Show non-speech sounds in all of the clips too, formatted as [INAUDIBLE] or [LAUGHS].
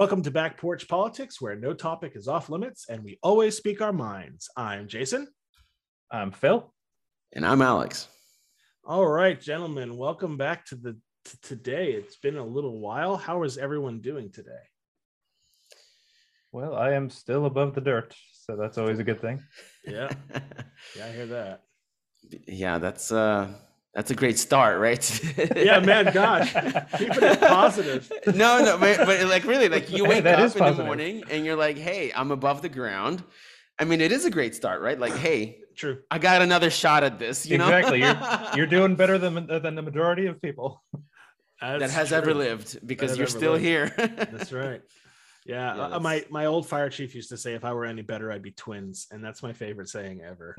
Welcome to Back Porch Politics, where no topic is off limits and we always speak our minds. I'm Jason. I'm Phil. And I'm Alex. All right, gentlemen, welcome back to the to today. It's been a little while. How is everyone doing today? Well, I am still above the dirt, so that's always a good thing. Yeah. [LAUGHS] Yeah, I hear that. yeah, that's uh that's a great start, right? [LAUGHS] Yeah, man, gosh. keep it positive. no, no, but, but like really, like you [LAUGHS] wake that up is in the morning and you're like, hey, I'm above the ground. I mean, it is a great start, right? Like, hey, True. I got another shot at this, you know? Exactly. You're [LAUGHS] doing better than than the majority of people. that That's has ever lived because you're still lived. here. That's right. Yeah, Yeah, uh, my my old fire chief used to say, "If I were any better, I'd be twins," and that's my favorite saying ever.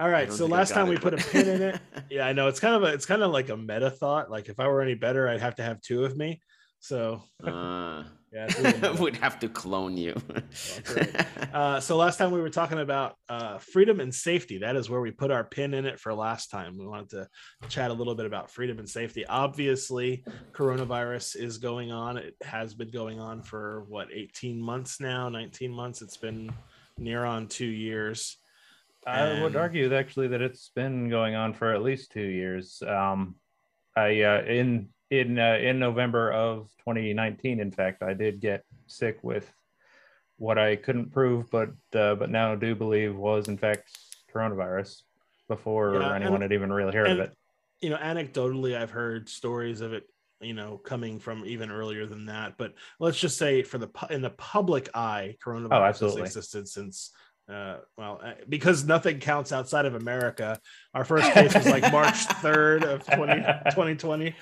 All right, so last time we it, put a pin in it. [LAUGHS] Yeah, I know it's kind of a it's kind of like a meta thought. Like if I were any better, I'd have to have two of me. So Uh, [LAUGHS] yeah, it's a little meta. [LAUGHS] would have to clone you. Uh, so last time we were talking about uh, freedom and safety. That is where we put our pin in it for last time. We wanted to chat a little bit about freedom and safety. Obviously, coronavirus is going on. It has been going on for what 18 months now, 19 months. It's been near on two years. I would argue actually that it's been going on for at least two years. Um, I uh, in in uh, in November of 2019, in fact, I did get sick with what I couldn't prove, but uh, but now do believe was in fact coronavirus before Yeah, and- anyone had even really heard and- of it. you know, anecdotally, I've heard stories of it, you know, coming from even earlier than that. But let's just say, for the in the public eye, coronavirus Oh, absolutely. existed since. Uh, well, uh, because nothing counts outside of America. Our first case was like March [LAUGHS] 3rd of 20, 2020,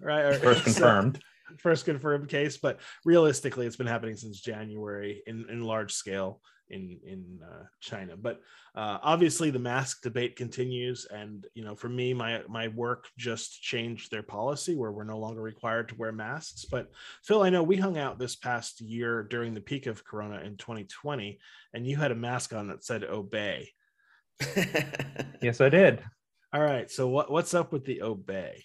right? Or- First [LAUGHS] so- confirmed. first confirmed case, but realistically, it's been happening since January in, in large scale in in uh, China. But uh, obviously, the mask debate continues, and you know, for me, my my work just changed their policy where we're no longer required to wear masks. But Phil, I know we hung out this past year during the peak of Corona in 2020, and you had a mask on that said "Obey." [LAUGHS] Yes, I did. All right, so what what's up with the "Obey"?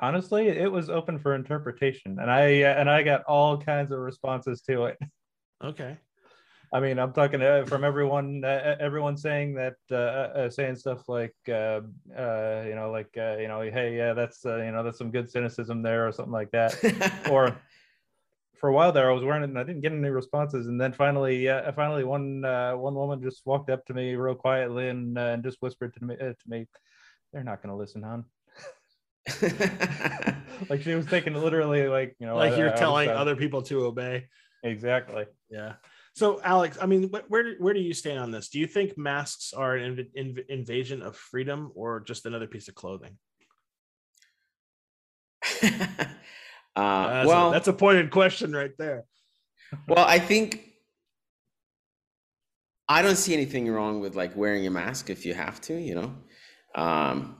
Honestly it was open for interpretation and i uh, and i got all kinds of responses to it. [LAUGHS] Okay, i mean i'm talking uh, from everyone uh, everyone saying that uh, uh, saying stuff like uh, uh, you know like uh, you know hey yeah that's uh, you know that's some good cynicism there or something like that. [LAUGHS] Or for a while there i was wearing it and i didn't get any responses and then finally uh, finally one uh, one woman just walked up to me real quietly and, uh, and just whispered to me uh, to me they're not going to listen hon [LAUGHS] like she was taking literally like you know like you're I telling other people to obey. exactly Yeah. So, Alex, I mean, where do- where do you stand on this? Do you think masks are an inv- inv- invasion of freedom or just another piece of clothing? [LAUGHS] uh, That's, well, a, that's a pointed question right there. well, I think I don't see anything wrong with like wearing a mask if you have to, you know. Um,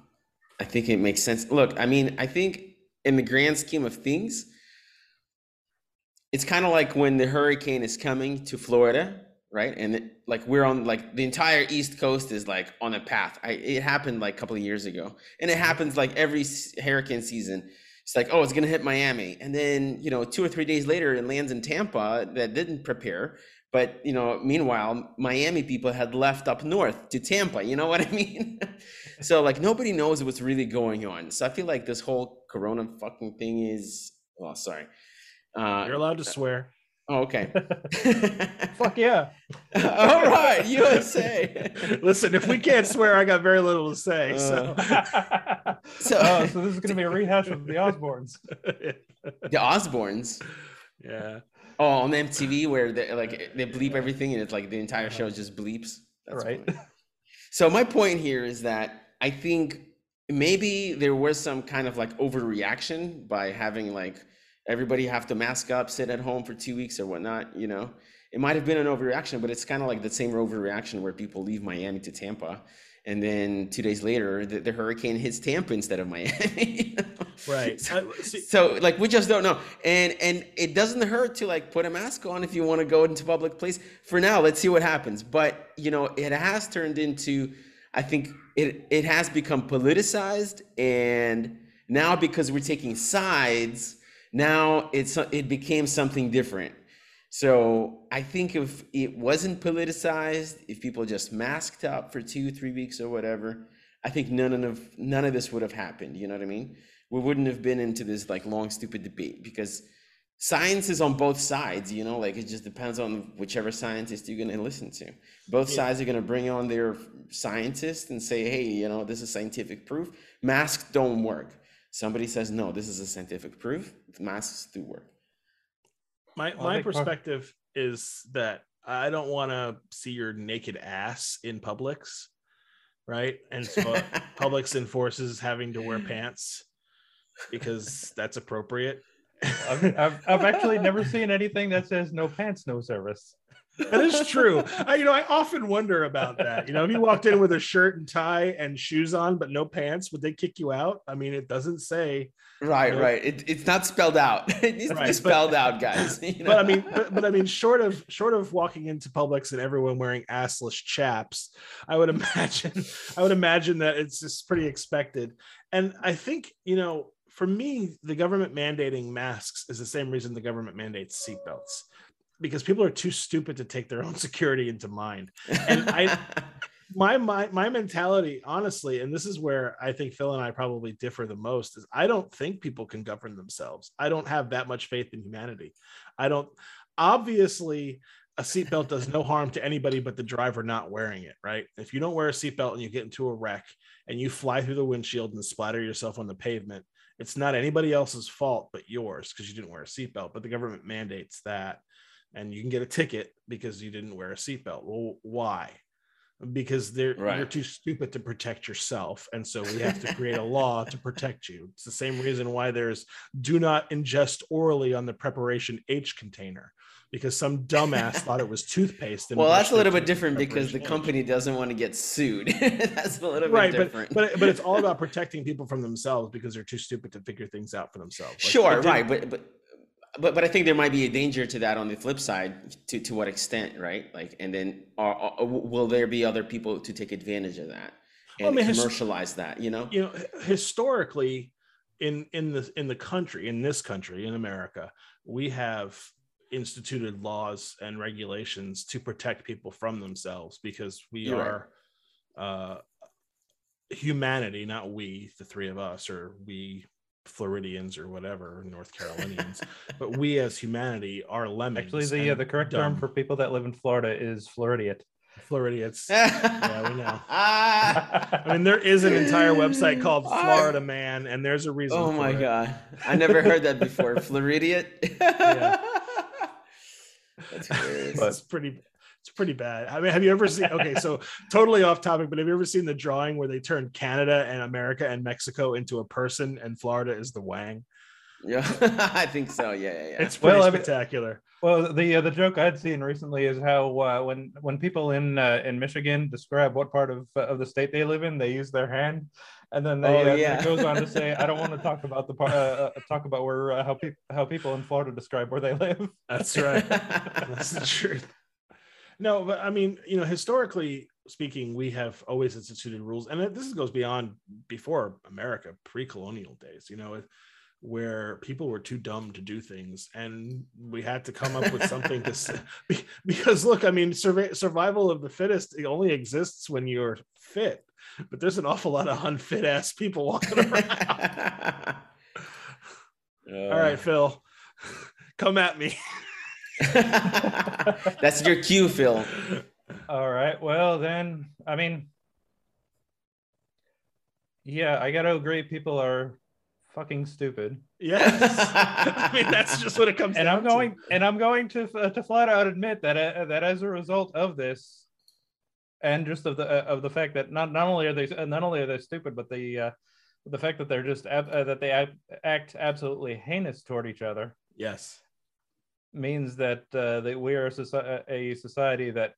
I think it makes sense. Look, I mean, I think in the grand scheme of things, it's kind of like when the hurricane is coming to Florida, right? And it, like we're on like the entire East Coast is like on a path. I, it happened like a couple of years ago, and it happens like every hurricane season. It's like, oh, it's gonna hit Miami, and then you know, two or three days later, it lands in Tampa that didn't prepare. But you know, meanwhile, Miami people had left up north to Tampa. You know what I mean? [LAUGHS] so like nobody knows what's really going on. So I feel like this whole Corona fucking thing is. Well, sorry. Uh, You're allowed to uh, swear. oh, okay. [LAUGHS] [LAUGHS] fuck yeah [LAUGHS] All right, USA. Listen, if we can't swear, I got very little to say. Uh. So, So, oh so this is going to be a rehash of the osbournes the Osbournes. yeah. Oh, on MTV where they like they bleep everything and it's like the entire uh-huh. show just bleeps. That's right funny. So my point here is that I think maybe there was some kind of like overreaction by having like everybody have to mask up, sit at home for two weeks or whatnot. You know, it might have been an overreaction, but it's kind of like the same overreaction where people leave Miami to Tampa, and then two days later the, the hurricane hits Tampa instead of Miami. [LAUGHS] you know? Right. So, Uh, see- so like we just don't know, and and it doesn't hurt to like put a mask on if you want to go into public place. For now, let's see what happens. But you know, it has turned into, I think it it has become politicized, and Now, because we're taking sides, now it's it became something different. So I think if it wasn't politicized, if people just masked up for two, three weeks or whatever, I think none of none of this would have happened. You know what I mean? We wouldn't have been into this like long, stupid debate because science is on both sides. You know, like it just depends on whichever scientist you're going to listen to. Both yeah. sides are going to bring on their scientists and say, "Hey, you know, this is scientific proof. Masks don't work." Somebody says, "No, this is a scientific proof. Masks do work." My my perspective part- is that I don't want to see your naked ass in Publix right? And so [LAUGHS] Publix enforces having to wear pants because that's appropriate. I've, I've, I've, actually never seen anything that says no pants, no service. That is true. I, you know, I often wonder about that. You know, if you walked in with a shirt and tie and shoes on, but no pants, would they kick you out? I mean, it doesn't say. Right, you know, right. It, it's not spelled out. [LAUGHS] It needs right, to be spelled but, out, guys. [LAUGHS] You know? But I mean, but, but I mean, short of short of walking into Publix and everyone wearing assless chaps, I would imagine, [LAUGHS] I would imagine that it's just pretty expected. And I think you know, for me, the government mandating masks is the same reason the government mandates seatbelts because people are too stupid to take their own [LAUGHS] security into mind. And I [LAUGHS] my my my mentality honestly and this is where i think phil and i probably differ the most is i don't think people can govern themselves. I don't have that much faith in humanity. I don't obviously a seatbelt does no harm to anybody but the driver not wearing it right? If you don't wear a seatbelt and you get into a wreck and you fly through the windshield and splatter yourself on the pavement it's not anybody else's fault but yours because you didn't wear a seatbelt but the government mandates that and you can get a ticket because you didn't wear a seatbelt. Well, why? Because they're right. you're too stupid to protect yourself, and so we have to create a law to protect you. It's the same reason why there's do not ingest orally on the preparation H container because some dumbass thought it was toothpaste. [LAUGHS] well, that's a little bit different because the company doesn't want to get sued. [LAUGHS] that's a little right, bit different. But, but but it's all about [LAUGHS] protecting people from themselves because they're too stupid to figure things out for themselves. Like, sure, right, but but but but I think there might be a danger to that on the flip side. To to what extent, right? Like, and then are, are will there be other people to take advantage of that and well, I mean, commercialize his, that? You know, you know, historically, in in the in the country, in this country, in America, we have instituted laws and regulations to protect people from themselves because we You're are. Right. Uh, humanity, not we, the three of us, or we Floridians or whatever, North Carolinians, [LAUGHS] but we as humanity are lemmings. Actually, the uh, the correct dumb. term for people that live in Florida is Floridiot. Floridians. [LAUGHS] yeah, we know. I mean, there is an entire website [LAUGHS] called Florida Man, and there's a reason. Oh my god, I never heard that before. Floridiot. yeah. That's hilarious. It's pretty it's pretty bad. I mean, have you ever seen? Okay, so [LAUGHS] totally off topic, but have you ever seen the drawing where they turn Canada and America and Mexico into a person, and Florida is the Wang? Yeah, [LAUGHS] I think so. Yeah, yeah, yeah. It's pretty well, spectacular. well, the uh, the joke I'd seen recently is how uh, when when people in uh, in Michigan describe what part of uh, of the state they live in, they use their hand, and then they oh, uh, yeah. it goes on to say, "I don't want to talk about the part uh, talk about where how people how people in Florida describe where they live." [LAUGHS] That's right. That's the truth. No, but I mean, you know, historically speaking, we have always instituted rules, and this goes beyond before America, pre-colonial days. You know, where people were too dumb to do things, and we had to come up with something to. [LAUGHS] Because look, I mean, survival of the fittest it only exists when you're fit, but there's an awful lot of unfit ass people walking around. uh, [LAUGHS] All right, Phil, come at me. [LAUGHS] That's your cue, Phil. All right. Well, then, I mean, yeah, I got to agree. People are fucking stupid. Yes. [LAUGHS] I mean, that's just what it comes. And I'm going, to. and I'm going to uh, to flat out admit that uh, that as a result of this, and just of the uh, of the fact that not not only are they not only are they stupid, but the uh, the fact that they're just uh, that they ab- act absolutely heinous toward each other. Yes means that uh, that we are a, a, society that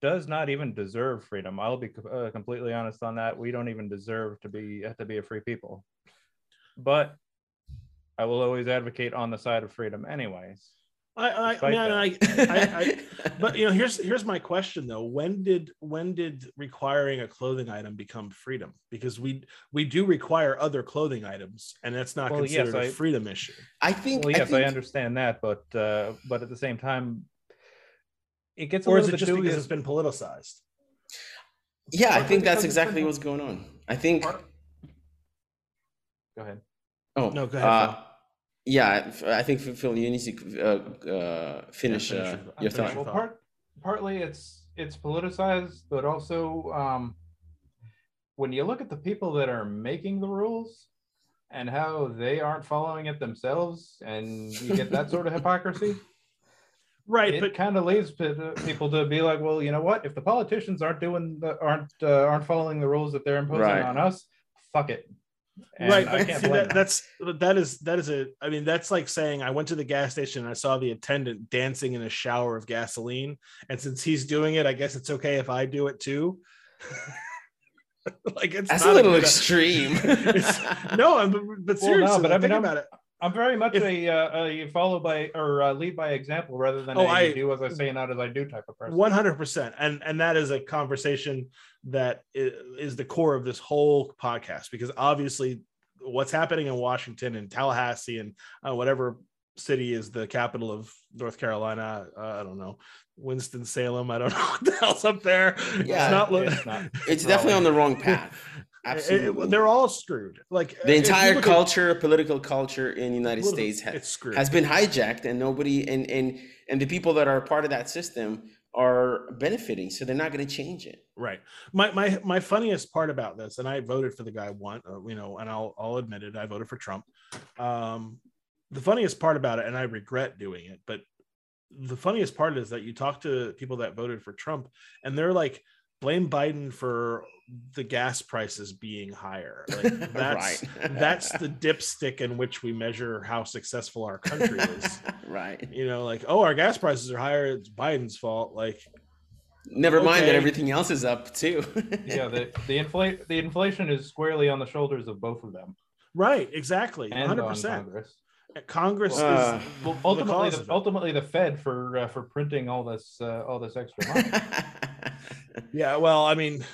does not even deserve freedom. I'll be uh, completely honest on that. We don't even deserve to be to be a free people. But I will always advocate on the side of freedom, anyways. I, I, I mean. I, I, I, but you know, here's here's my question though: when did when did requiring a clothing item become freedom? Because we we do require other clothing items, and that's not Well, yes, considered a I- freedom issue. I think. Well, yes, I, think, understand that, but uh, but at the same time, it gets a Or is it bit just because it's been politicized? Yeah, I think that's exactly what's going on. I think. Part- Go ahead. Oh No, go ahead, uh, yeah, I think Phil, you need to uh, uh, finish, finish uh, your- your thought. well, part partly it's it's politicized, but also um, when you look at the people that are making the rules and how they aren't following it themselves, and you get that sort of hypocrisy. [LAUGHS] Right, it but kind of leads to people to be like, well, you know what? If the politicians aren't doing the aren't uh, aren't following the rules that they're imposing Right. on us, fuck it. And right, I but can't see blame that, that's that is that is a. I mean, that's like saying I went to the gas station and I saw the attendant dancing in a shower of gasoline, and since he's doing it, I guess it's okay if I do it too. [LAUGHS] like it's That's a little good- extreme. [LAUGHS] No, I'm, but Well, no, seriously, but I think mean, I'm- about it. I'm very much If- a, uh, a follow by or uh, lead by example rather than Oh, a I- do as I say, not as I do type of person. One hundred percent, and and that is a conversation that is the core of this whole podcast because obviously, what's happening in Washington and Tallahassee and uh, whatever city is the capital of North Carolina, uh, I don't know, Winston Salem, I don't [LAUGHS] know what the hell's up there. Yeah, it's not. lo- it's not. [LAUGHS] it's definitely on the wrong path. It- it- Absolutely. they're all screwed. Like the entire look at- culture, political culture in the United States ha- has been hijacked, and nobody and and and the people that are part of that system are benefiting, so they're not going to change it. right my my my funniest part about this and i voted for the guy one uh, you know and i'll i'll admit it i voted for trump um the funniest part about it and i regret doing it but the funniest part is that you talk to people that voted for trump and they're like blame biden for the gas prices being higher. [LAUGHS] Like that's that's the dipstick in which we measure how successful our country is. [LAUGHS] Right. you know like oh our gas prices are higher. It's biden's fault. Like Never mind that everything else is up too. [LAUGHS] yeah, the the inflate the inflation is squarely on the shoulders of both of them. Right. Exactly. And 100% on Congress. Congress Uh, is Well, ultimately, cause the, ultimately the Fed for uh, for printing all this uh, all this extra money. Yeah. Well, I mean,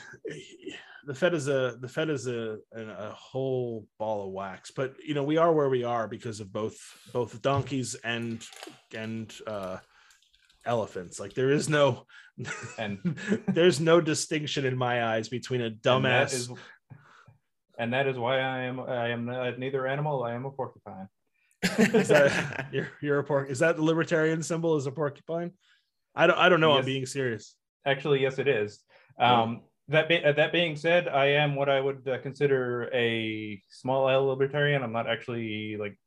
the Fed is a the Fed is a a whole ball of wax, but you know we are where we are because of both both donkeys and and uh, elephants. Like there is no and [LAUGHS] there's no distinction in my eyes between a and that dumbass. and that is why I am I am neither animal. I am a porcupine. Is that [LAUGHS] you're, you're a porc? Is that the libertarian symbol? Is a porcupine? I don't I don't know. I'm being serious. Actually, yes, it is. Um, that be, uh, that being said, I am what I would uh, consider a small L libertarian. I'm not actually like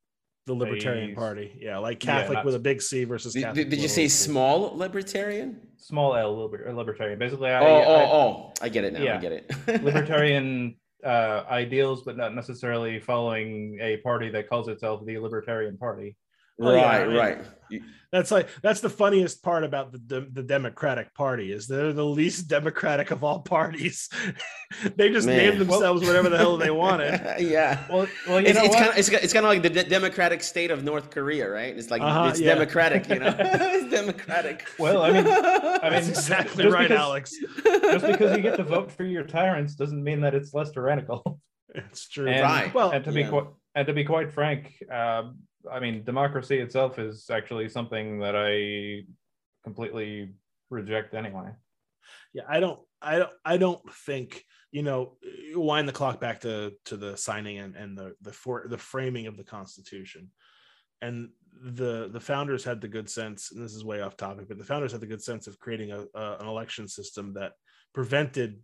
The Libertarian Please. Party, yeah, like Yeah, Catholic not- with a big C versus did, Catholic. did you say c. small libertarian? small L liber- libertarian. Basically, I, oh, oh, I- oh! I get it now. I yeah. get it. [LAUGHS] libertarian uh, ideals, but not necessarily following a party that calls itself the Libertarian Party. Oh, yeah, right, I mean- right. That's like that's the funniest part about the the, the Democratic Party is they're the least democratic of all parties. [LAUGHS] they just Man. named themselves whatever the hell they wanted. [LAUGHS] yeah. Well, well, you it's know it's kind of it's, it's kind of like the de- democratic state of North Korea, right? It's like Uh-huh, it's yeah. democratic, you know. [LAUGHS] it's democratic. Well, I mean- I That's mean, exactly just right, because- Alex. Just because you get to vote for your tyrants doesn't mean that it's less tyrannical. It's true. And, Right. Well, and to be yeah. quite and to be quite frank, um, I mean, democracy itself is actually something that I completely reject anyway. yeah, I don't, I don't, I don't think you know. Wind the clock back to to the signing and and the the for the framing of the Constitution, and the the founders had the good sense. And this is way off topic, but the founders had the good sense of creating a, a an election system that prevented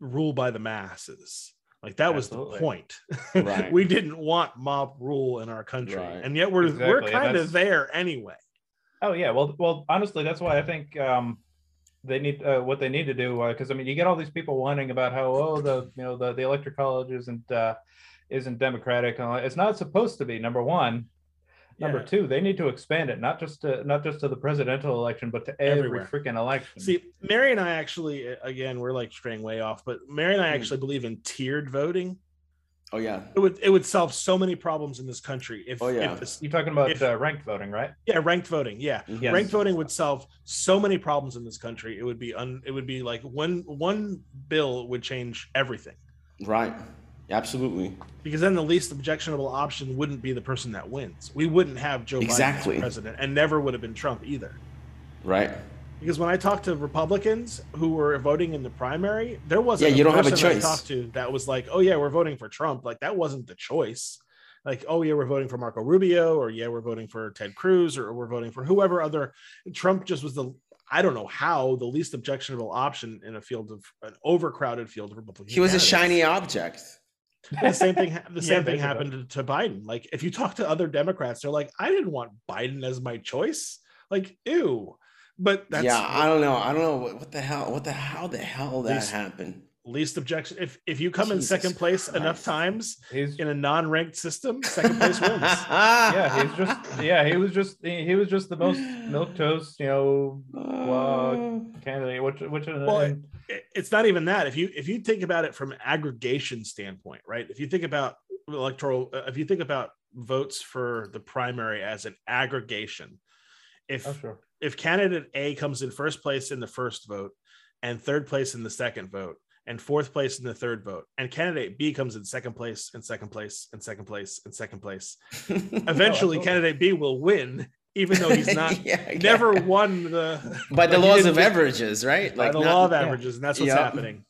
rule by the masses. Like that was the point. [LAUGHS] Right. we didn't want mob rule in our country, Right. and yet we're we're kind of there anyway. Oh yeah, well, well, honestly, that's why I think um, they need uh, what they need to do because I mean, you get all these people whining about how oh the you know the the electoral college isn't uh, isn't democratic. and all. It's not supposed to be. Number one. Number Yeah. two, they need to expand it not just to not just to the presidential election, but to every Everywhere. freaking election. See, Mary and I actually, again, we're like straying way off, but Mary and I Hmm. actually believe in tiered voting. Oh yeah. It would it would solve so many problems in this country if, Oh, yeah. if this, You're talking about If- uh, ranked voting, right? yeah ranked voting yeah Yes. ranked voting would solve so many problems in this country it would be un, it would be like one one bill would change everything Right. Absolutely. because then the least objectionable option wouldn't be the person that wins we wouldn't have joe Exactly. biden as president and never would have been trump either Right. because when i talked to republicans who were voting in the primary there wasn't Yeah, you don't have a person I choice. talked to that was like oh yeah we're voting for trump like that wasn't the choice like oh yeah we're voting for marco rubio or yeah we're voting for ted cruz or we're voting for whoever other trump just was the i don't know how the least objectionable option in a field of an overcrowded field of republican He was a shiny object. [LAUGHS] the same thing the Yeah, same thing happened to, to biden like if you talk to other democrats they're like i didn't want biden as my choice like ew but that's yeah, I don't know. I don't know what, what the hell. What the how the hell that Least- happened? Least objection. If if you come in second place enough times He's in a non-ranked system second place [LAUGHS] wins. Yeah, he's just yeah, he was just he, he was just the most milk toast, you know, uh, candidate. Which which Well, It- it's not even that. If you if you think about it from aggregation standpoint right? If you think about electoral uh, if you think about votes for the primary as an aggregation if oh sure. if candidate A comes in first place in the first vote and third place in the second vote and fourth place in the third vote and candidate B comes in second place and second place and second place and second place [LAUGHS] eventually absolutely. candidate B will win even though he's [LAUGHS] not Yeah, yeah. never won the [LAUGHS] by the laws of averages, right? by the not- law of yeah. averages and that's what's Yep. happening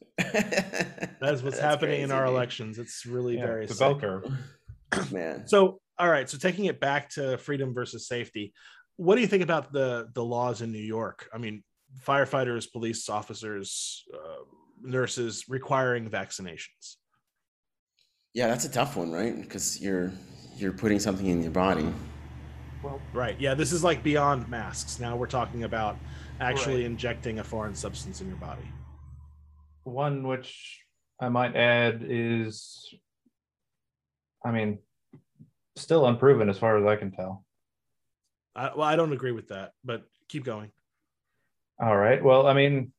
that's what's happening in our election. elections it's really Yeah, very the bell curve. [CLEARS THROAT] Man, So, all right. So, taking it back to freedom versus safety, what do you think about the the laws in New York? I mean, firefighters, police officers, uh, nurses requiring vaccinations. yeah, that's a tough one, right? Because you're you're putting something in your body. Well, right. Yeah. This is like beyond masks. Now we're talking about actually Right. injecting a foreign substance in your body. One which I might add is, I mean, still unproven as far as I can tell. I, well, I don't agree with that, but keep going. All right. Well, I mean,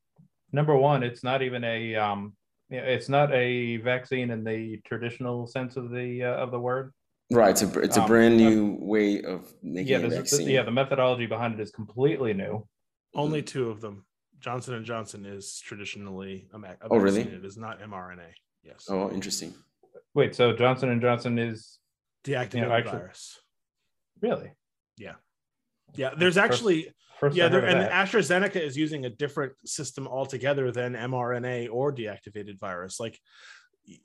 number one, it's not even a um, it's not a vaccine in the traditional sense of the uh, of the word. Right. It's a it's a Um, brand uh, new way of making Yeah, a there's, vaccine. yeah, the methodology behind it is completely new. Only two of them. Johnson and Johnson is traditionally a, ma- a Oh, really? It is not mRNA. Yes. Oh, interesting. Wait, so Johnson and Johnson is Deactivated actually- virus. really Yeah. Yeah, there's actually first. yeah, I there, heard of and. AstraZeneca is using a different system altogether than mRNA or deactivated virus. Like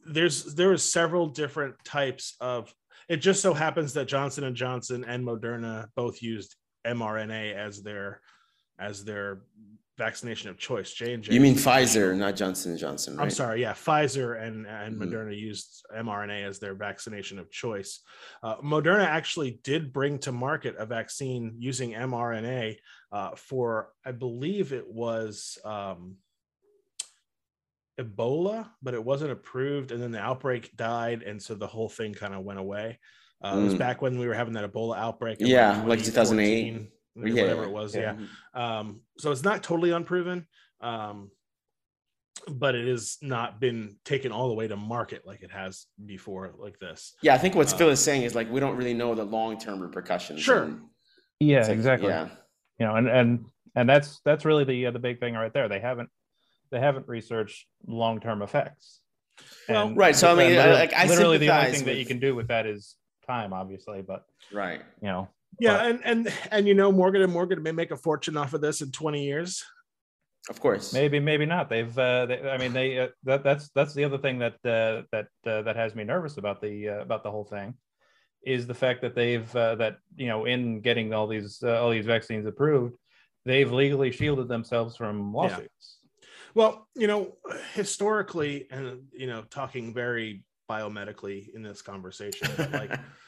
there's there are several different types of it just so happens that Johnson and Johnson and Moderna both used mRNA as their as their vaccination of choice. J and J. You mean Pfizer, not Johnson and Johnson, right? I'm sorry, yeah, Pfizer and and Mhm. Moderna used mRNA as their vaccination of choice. Uh, Moderna actually did bring to market a vaccine using mRNA uh, for, I believe it was um, Ebola, but it wasn't approved, and then the outbreak died, and so the whole thing kind of went away. Uh, It was Mm. back when we were having that Ebola outbreak. Yeah, like 2008. 2014, Yeah, whatever it was. Yeah. yeah. Um, so it's not totally unproven, um, but it has not been taken all the way to market like it has before, like this. Yeah, I think what Uh, Phil is saying is like we don't really know the long term repercussions. Sure. and yeah, like- exactly. Yeah. You know, and and and that's that's really the uh, the big thing right there. They haven't they haven't researched long term effects. Well, And right, so, I mean, literally, like, I literally the only sympathize thing that you can do with that is time, obviously. But Right. you know, Yeah, But- and and and you know, Morgan and Morgan may make a fortune off of this in 20 years. Of course. maybe maybe not. They've uh, they, I mean they uh, that that's that's the other thing that uh, that uh, that has me nervous about the uh, about the whole thing is the fact that they've uh, that you know in getting all these uh, all these vaccines approved, they've legally shielded themselves from lawsuits. Well, you know, historically, and you know, talking very biomedically in this conversation, like [LAUGHS]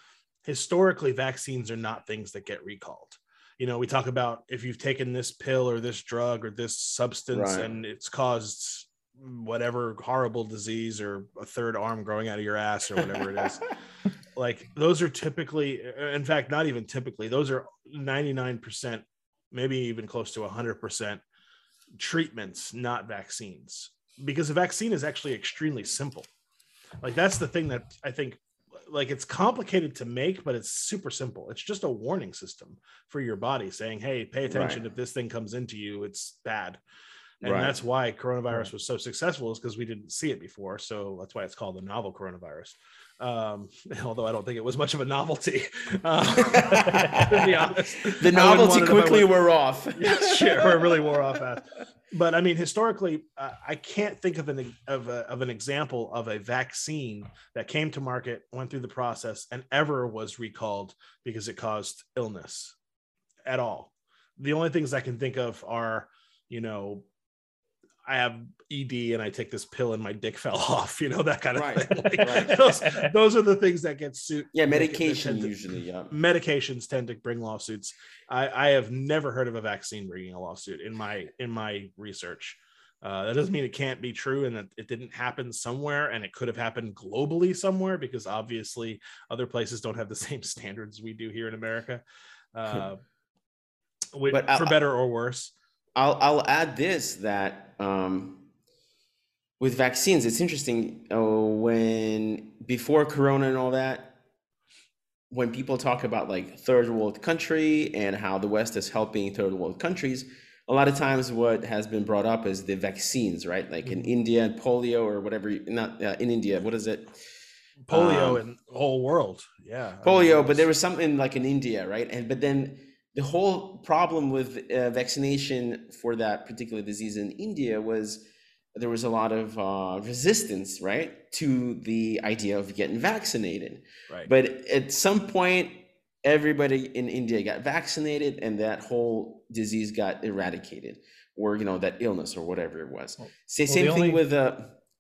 historically, vaccines are not things that get recalled. You know, we talk about if you've taken this pill or this drug or this substance Right. and it's caused whatever horrible disease or a third arm growing out of your ass or whatever it is. [LAUGHS] like those are typically in fact not even typically those are 99% maybe even close to 100% treatments not vaccines because a vaccine is actually extremely simple Like that's the thing that I think like it's complicated to make, but it's super simple. It's just a warning system for your body saying, "Hey, pay attention. Right. If this thing comes into you, it's bad." And Right. that's why coronavirus was so successful is because we didn't see it before. So that's why it's called the novel coronavirus. Um, [LAUGHS] although I don't think it was much of a novelty. Uh, [LAUGHS] to be honest, [LAUGHS] The novelty want it if I quickly wore off. yeah, sure, it really wore off fast. But I mean, historically, uh, I can't think of an of, a, of an example of a vaccine that came to market, went through the process, and ever was recalled because it caused illness at all. The only things I can think of are, you know, I have ED and I take this pill and my dick [LAUGHS] fell off, you know, that kind of Right, thing. [LAUGHS] Like, right. those, those are the things that get suit. Yeah, medication to- usually. Yeah. medications tend to bring lawsuits. I, I have never heard of a vaccine bringing a lawsuit in my in my research. Uh, that doesn't mean it can't be true and that it didn't happen somewhere and it could have happened globally somewhere because obviously other places don't have the [LAUGHS] same standards we do here in America, uh, wi- But I- for better or worse. I'll I'll add this that um, with vaccines, it's interesting uh, when before Corona and all that, when people talk about like third world country and how the West is helping third world countries, a lot of times what has been brought up is the vaccines, right? Like in India, polio or whatever. Not uh, in India. What is it? Polio Um, in the whole world. Yeah. Polio, but there was something like in India, right? And but then the whole problem with uh, vaccination for that particular disease in India was there was a lot of uh, resistance, right, to the idea of getting vaccinated. right. But at some point, everybody in India got vaccinated, and that whole disease got eradicated, or you know that illness or whatever it was. Well- Say well, same the thing only- with uh,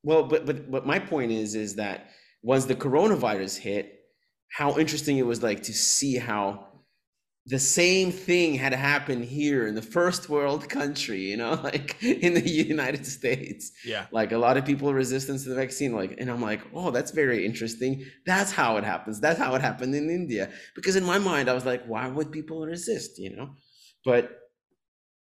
well, but but but my point is is that once the coronavirus hit, how interesting it was like to see how the same thing had happened here in the first world country, you know, [LAUGHS] like in the United States. Yeah. like a lot of people resistance to the vaccine like and i'm like oh that's very interesting. That's how it happens. That's how it happened in india. Because in my mind i was like why would people resist? You know? But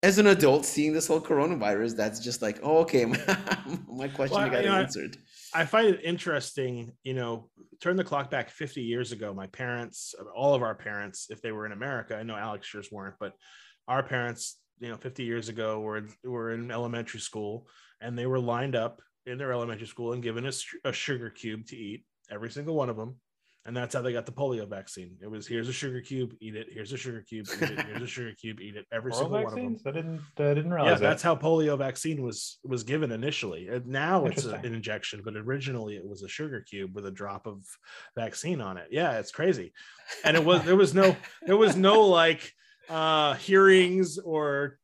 as an adult seeing this whole coronavirus that's just like oh, okay [LAUGHS] my question Well, got you know, answered I find it interesting, you know, turn the clock back 50 years ago. My parents, all of our parents, if they were in America, I know Alex yours weren't, but our parents, you know, 50 years ago were, were in elementary school and they were lined up in their elementary school and given a sugar cube to eat, every single one of them. And that's how they got the polio vaccine. It was here's a sugar cube, eat it. Here's a sugar cube, eat it. Here's a [LAUGHS] sugar cube, eat it. Every single one of them? I didn't I didn't realize yeah, that. that's how polio vaccine was was given initially. And now it's a, an injection, but originally it was a sugar cube with a drop of vaccine on it. Yeah, it's crazy. And it was there was no there was no like uh hearings or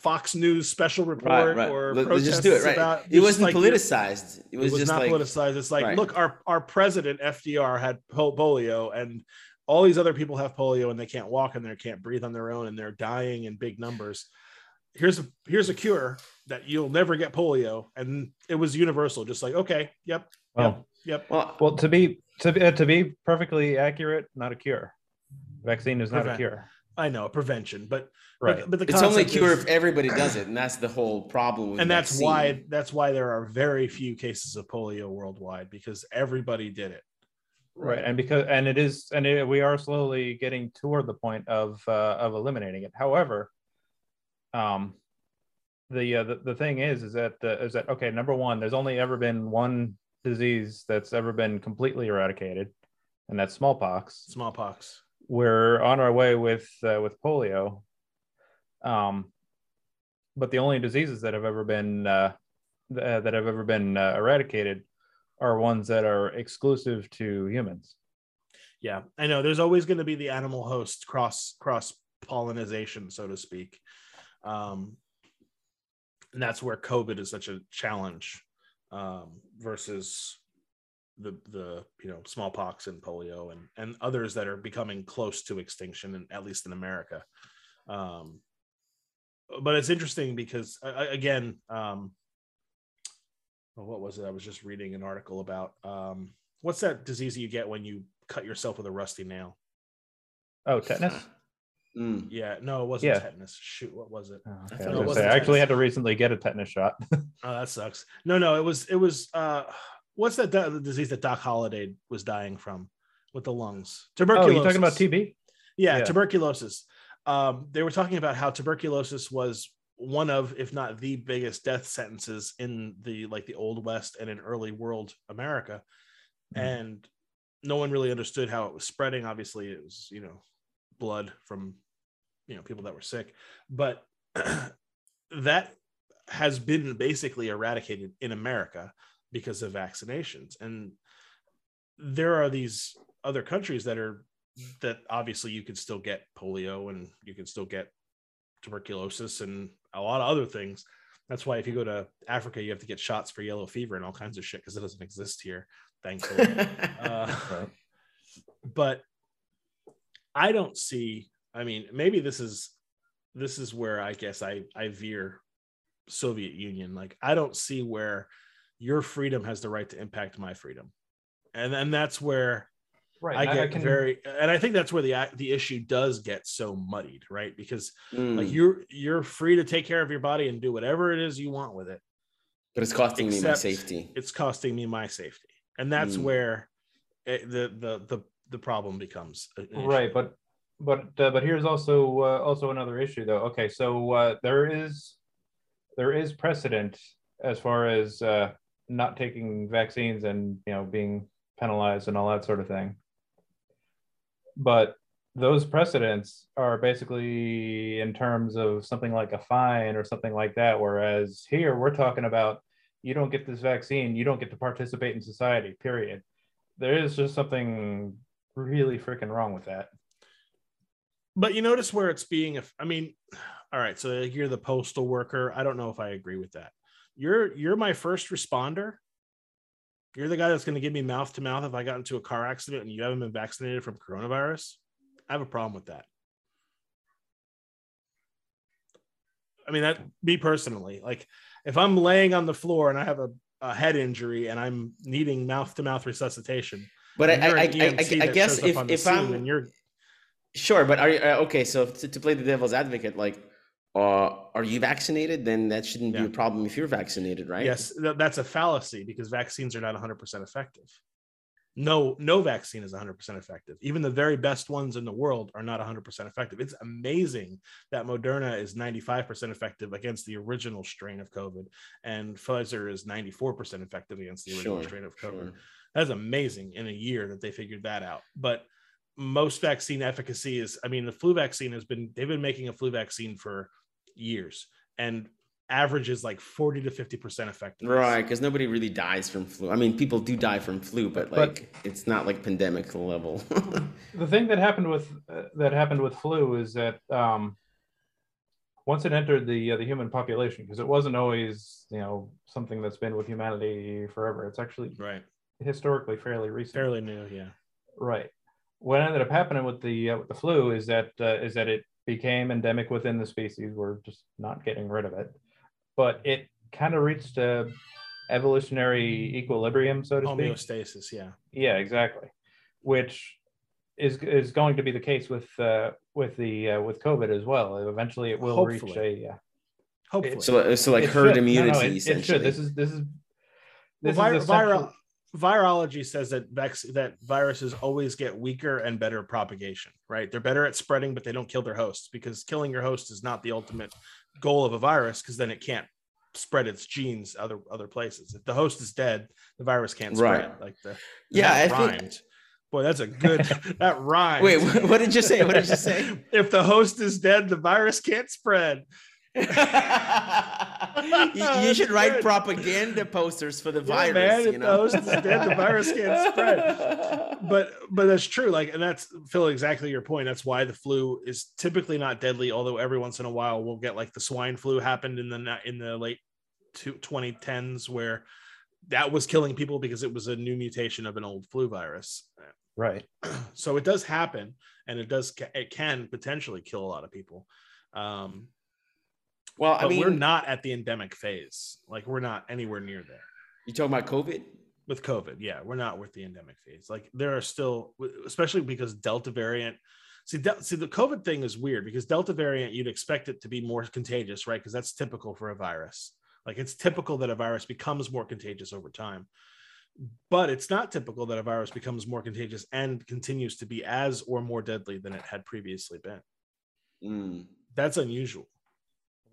Fox News special report right. or Let- protests just do it, right. about it wasn't like politicized it it was, was, just not like politicized. It's like, right. look, our our president FDR had polio, and all these other people have polio, and they can't walk and they can't breathe on their own, and they're dying in big numbers. Here's a here's a cure that you'll never get polio, and it was universal. Just like, okay, yep, well, yep, well well, to be to be, uh, to be perfectly accurate, not a cure. Vaccine is not a cure. I know prevention, but Right. but, but the it's only a cure is- if everybody does it and that's the whole problem with and that's vaccine. why that's why there are very few cases of polio worldwide because everybody did it. right and because and it is and it, we are slowly getting toward the point of uh, of eliminating it however um the uh, the, the thing is is that uh, is that okay number one there's only ever been one disease that's ever been completely eradicated and that's smallpox Smallpox. We're on our way with uh, with polio. Um but the only diseases that have ever been uh, th- that have ever been uh, eradicated are ones that are exclusive to humans. Yeah i know. There's always going to be the animal host cross cross pollination so to speak. Um and that's where covid is such a challenge um versus the the you know smallpox and polio and and others that are becoming close to extinction and at least in america. Um but it's interesting because uh, again um what was it? I was just reading an article about um what's that disease that you get when you cut yourself with a rusty nail? Oh tetanus? Mm. yeah no it wasn't Yeah. tetanus. Shoot what was it? Oh, okay. thought I, it was gonna say, I actually had to recently get a tetanus shot. [LAUGHS] Oh that sucks. No no it was it was uh what's that disease that Doc Holliday was dying from with the lungs? Tuberculosis. Oh, you talking about TB? Yeah, Yeah. tuberculosis. Um, they were talking about how tuberculosis was one of, if not the biggest death sentences in the like the old west and in early world America, Mhm. and no one really understood how it was spreading. Obviously, it was you know blood from you know people that were sick, but [CLEARS THROAT] that has been basically eradicated in America because of vaccinations, and there are these other countries that are that obviously you can still get polio and you can still get tuberculosis and a lot of other things. That's why if you go to Africa, you have to get shots for yellow fever and all kinds of shit because it doesn't exist here, thankfully. [LAUGHS] uh, Right. but I don't see. I mean, maybe this is this is where I guess I I veer Soviet Union. Like I don't see where your freedom has the right to impact my freedom, and and that's where Right. I and get can- very, and I think that's where the the issue does get so muddied, right? Because Mm, like you're you're free to take care of your body and do whatever it is you want with it. but it's costing me my safety. It's costing me my safety, and that's Mm. where it, the the the the problem becomes. right but but uh, but here's also uh, also another issue though okay so uh, there is there is precedent as far as uh, not taking vaccines and you know being penalized and all that sort of thing. But those precedents are basically in terms of something like a fine or something like that. Whereas here we're talking about you don't get this vaccine you don't get to participate in society period. There is just something really freaking wrong with that. But you notice where it's being i mean [SIGHS] all right so you're the postal worker. I don't know if i agree with that you're you're my first responder you're the guy that's going to give me mouth to mouth if i got into a car accident and you haven't been vaccinated from coronavirus i have a problem with that i mean that me personally like if i'm laying on the floor and i have a, a head injury and i'm needing mouth to mouth resuscitation But I, I, I, I, guess if, if I'm you're sure, but are you uh, okay? So to, to play the devil's advocate, like, uh, are you vaccinated? Then that shouldn't Yeah. be a problem if you're vaccinated, right? Yes, th- that's a fallacy because vaccines are not 100% effective. No, no vaccine is 100% effective. Even the very best ones in the world are not 100% effective. It's amazing that Moderna is 95% effective against the original strain of COVID, and Pfizer is 94% effective against the original Sure, strain of COVID. sure. That's amazing in a year that they figured that out. But most vaccine efficacy is, I mean, the flu vaccine has been, they've been making a flu vaccine for years and averages like 40 to 50% effective. Right, because nobody really dies from flu. I mean, people do die from flu, but But- like it's not like pandemic level. [LAUGHS] the thing that happened with uh, that happened with flu is that um, once it entered the uh, the human population, because it wasn't always you know something that's been with humanity forever. It's actually Right. historically fairly recent. Fairly new. Yeah. Right. What ended up happening with the uh, with the flu is that uh, is that it became endemic within the species. We're just not getting rid of it, but it kind of reached a evolutionary equilibrium, so to speak. Homeostasis. Yeah. Yeah, exactly. Which is is going to be the case with uh, with the uh, with COVID as well. Eventually, it will reach a. Yeah. Hopefully. so, so like it herd should. No, no, immunity, it- it, essentially. should. This is this is. Well, This vir- is essential- viral, virology says that vac- that viruses always get weaker and better propagation, right? They're better at spreading, but they don't kill their hosts because killing your host is not the ultimate goal of a virus because then it can't spread its genes other other places. If the host is dead, the virus can't spread. Right. Like the Yeah, that I think- Boy, that's a good [LAUGHS] that rhyme Wait, what did you say? What did you say? [LAUGHS] if the host is dead, the virus can't spread. [LAUGHS] [LAUGHS] you, you should write good. propaganda posters for the Yeah, virus. man, you know? the host dead, the virus can't [LAUGHS] spread. but but that's true like and that's phil exactly your point that's why the flu is typically not deadly although every once in a while we'll get like the swine flu happened in the in the late two- 2010s where that was killing people because it was a new mutation of an old flu virus right. [CLEARS THROAT] so it does happen and it does it can potentially kill a lot of people um well, I mean, we're not at the endemic phase like we're not anywhere near there you talking about COVID? with COVID. Yeah, we're not with the endemic phase. Like there are still, especially because Delta variant. See, Del- see, the COVID thing is weird because Delta variant, you'd expect it to be more contagious, right? Because that's typical for a virus. Like it's typical that a virus becomes more contagious over time. but it's not typical that a virus becomes more contagious and continues to be as or more deadly than it had previously been. Mm. That's unusual.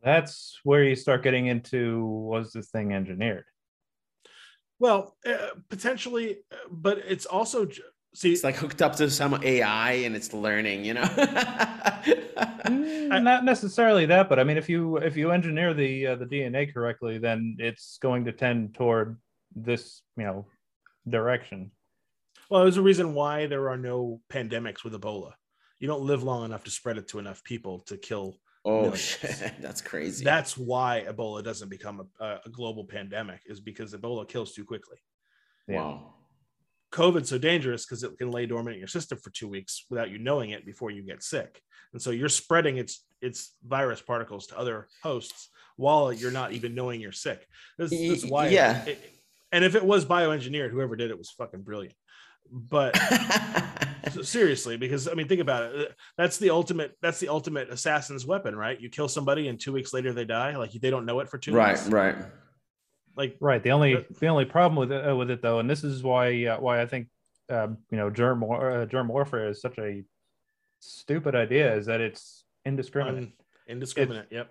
That's where you start getting into was this thing engineered? Well, uh, potentially, uh, but it's also j- see It's like hooked up to some AI and it's learning, you know. [LAUGHS] Mm, not necessarily that, but I mean, if you if you engineer the uh, the DNA correctly, then it's going to tend toward this, you know, direction. well, there's a reason why there are no pandemics with Ebola. You don't live long enough to spread it to enough people to kill. Oh Millions. shit, [LAUGHS] that's crazy. That's why Ebola doesn't become a, a global pandemic, is because Ebola kills too quickly. Yeah. wow. COVID's so dangerous because it can lay dormant in your system for two weeks without you knowing it before you get sick. And so you're spreading its its virus particles to other hosts while you're not even knowing you're sick. This, this is Y- why. yeah. it- and if it was bioengineered, whoever did it was fucking brilliant. But so [LAUGHS] seriously, because I mean, think about it. That's the ultimate. That's the ultimate assassin's weapon, right? You kill somebody, and two weeks later they die. Like they don't know it for two right, weeks. right. Right. Like Right. The only But- the only problem with it, uh, with it though, and this is why uh, why I think um, you know germ war- uh, germ warfare is such a stupid idea is that it's indiscriminate. un- indiscriminate. yep.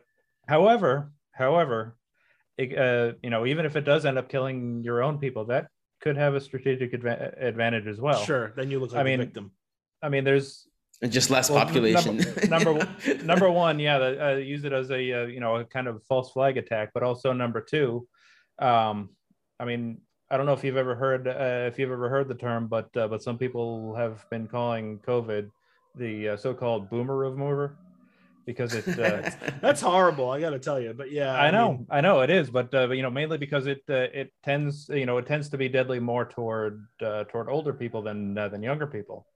However, however, it, uh, you know, even if it does end up killing your own people, that could have a strategic adva- advantage as well. sure. Then you look like I a mean, victim. I mean, there's And just less Well, population. number [LAUGHS] one- number one, yeah, the, uh, use it as a uh, you know a kind of false flag attack, but also number two, um, I mean, I don't know if you've ever heard uh, if you've ever heard the term, but uh, but some people have been calling COVID the uh, so-called boomer remover because it. Uh, [LAUGHS] That's horrible. I got to tell you. But yeah, I know, mean, I know it is, but uh, but, you know, mainly because it uh, it tends, you know, it tends to be deadly more toward uh, toward older people than uh, than younger people.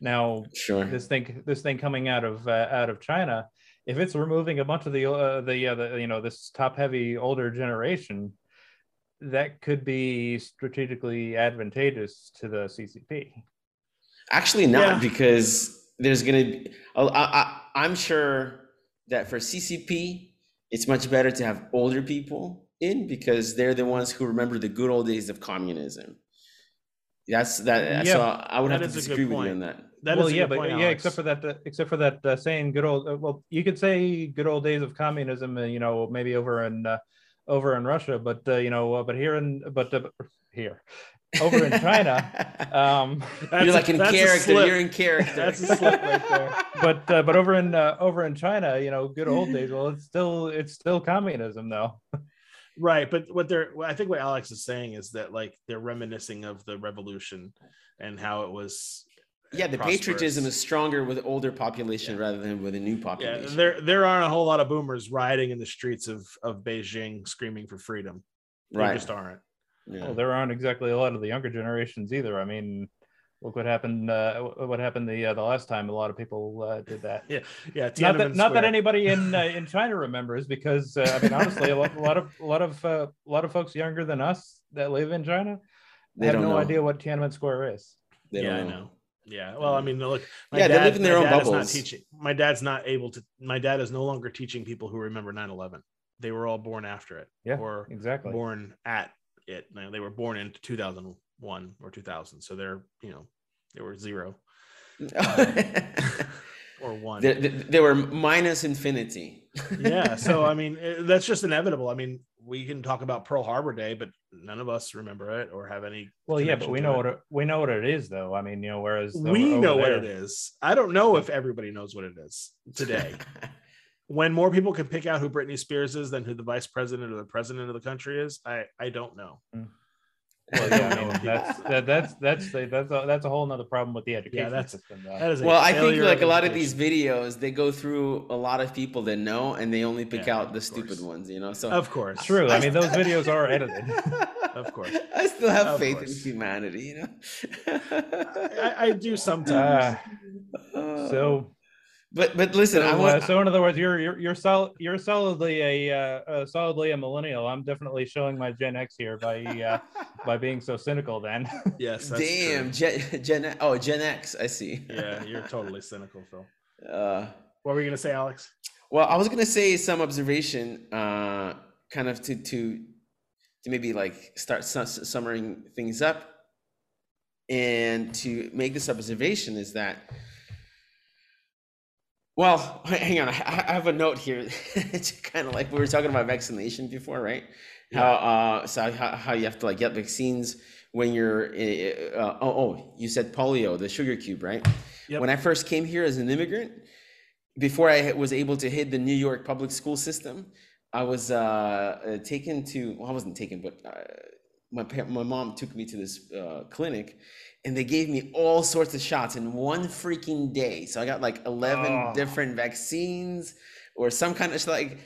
Now, sure. this thing this thing coming out of uh, out of China, if it's removing a bunch of the uh, the, uh, the you know this top heavy older generation, that could be strategically advantageous to the CCP. Actually, not Yeah. because there's gonna be. I, I, I'm sure that for CCP, it's much better to have older people in because they're the ones who remember the good old days of communism. That's that. So Yeah, I would have to is a good disagree with you on that. that well, is yeah, but point, yeah, Alex. except for that, uh, except for that uh, saying good old. Uh, well, you could say good old days of communism, uh, you know, maybe over in uh, over in Russia, but uh, you know, uh, but here in but uh, here over in China, [LAUGHS] um, You're like in that's a character. You're in character. That's a slip right there. [LAUGHS] but uh, but over in uh, over in China, you know, good old days. Well, it's still it's still communism though. [LAUGHS] Right, but what they're I think what Alex is saying is that like they're reminiscing of the revolution and how it was. yeah, the prosperous. patriotism is stronger with older population Yeah. rather than with a new population Yeah, population. there there aren't a whole lot of boomers riding in the streets of of Beijing screaming for freedom. There right. just aren't. Yeah. Well, there aren't exactly a lot of the younger generations either. I mean, look what happened. Uh, what happened the uh, the last time a lot of people uh, did that. [LAUGHS] Yeah, yeah. Not Tiananmen that, not that anybody in [LAUGHS] uh, in China remembers, because uh, I mean, honestly, a lot, a lot of a lot of uh, a lot of folks younger than us that live in China They have no know. idea what Tiananmen Square is. They yeah, I know. Yeah. Well, I mean, look. My Yeah, they live in their my own dad is not teaching. My dad's not able to. My dad is no longer teaching people who remember 9/11. They were all born after it, Yeah, or exactly. born at it. Now, They were born in 2001 or 2000, so they're you know they were zero [LAUGHS] or one. they, they, they were minus infinity. yeah. So [LAUGHS] I mean, eh, that's just inevitable. I mean, we can talk about Pearl Harbor Day, but none of us remember it or have any. Well, yeah, but we know it. what it, we know what it is, though. I mean, you know, whereas over- we over know what it is. I don't know if everybody knows what it is today. [LAUGHS] when more people can pick out who Britney Spears is than who the vice president or the president of the country is, I I don't know. Well, yeah, I that's that, that's that's a, that's a, that's a whole nother problem with the education that's- system. Though. That is well, I think like a lot of these videos, they go through a lot of people that know, and they only pick Yeah, out the stupid course. ones. You know, so Of course, True. I mean, those [LAUGHS] videos are edited. Of course. I still have Of faith course. in humanity. You know. I, I do [LAUGHS] sometimes. Uh, so, but but listen, so, I uh, so in other words, you're you're you're solid you're solidly a uh, uh, solidly a millennial. I'm definitely showing my Gen X here by uh, [LAUGHS] by being so cynical. Then. yes, that's damn, true. Gen, Gen oh Gen X. I see. Yeah, you're totally cynical, Phil. Uh, What were you gonna say, Alex? Well, I was gonna say some observation, uh, kind of to to to maybe like start summing things up and to make this observation is that well hang on i have a note here [LAUGHS] it's kind of like we were talking about vaccination before right yeah. how uh so how, how you have to like get vaccines when you're uh, oh, oh you said polio the sugar cube right yep. when i first came here as an immigrant before i was able to hit the new york public school system i was uh, uh taken to well i wasn't taken but uh, my my mom took me to this uh, clinic and they gave me all sorts of shots in one freaking day. So i got like 11 oh. different vaccines or some kind of like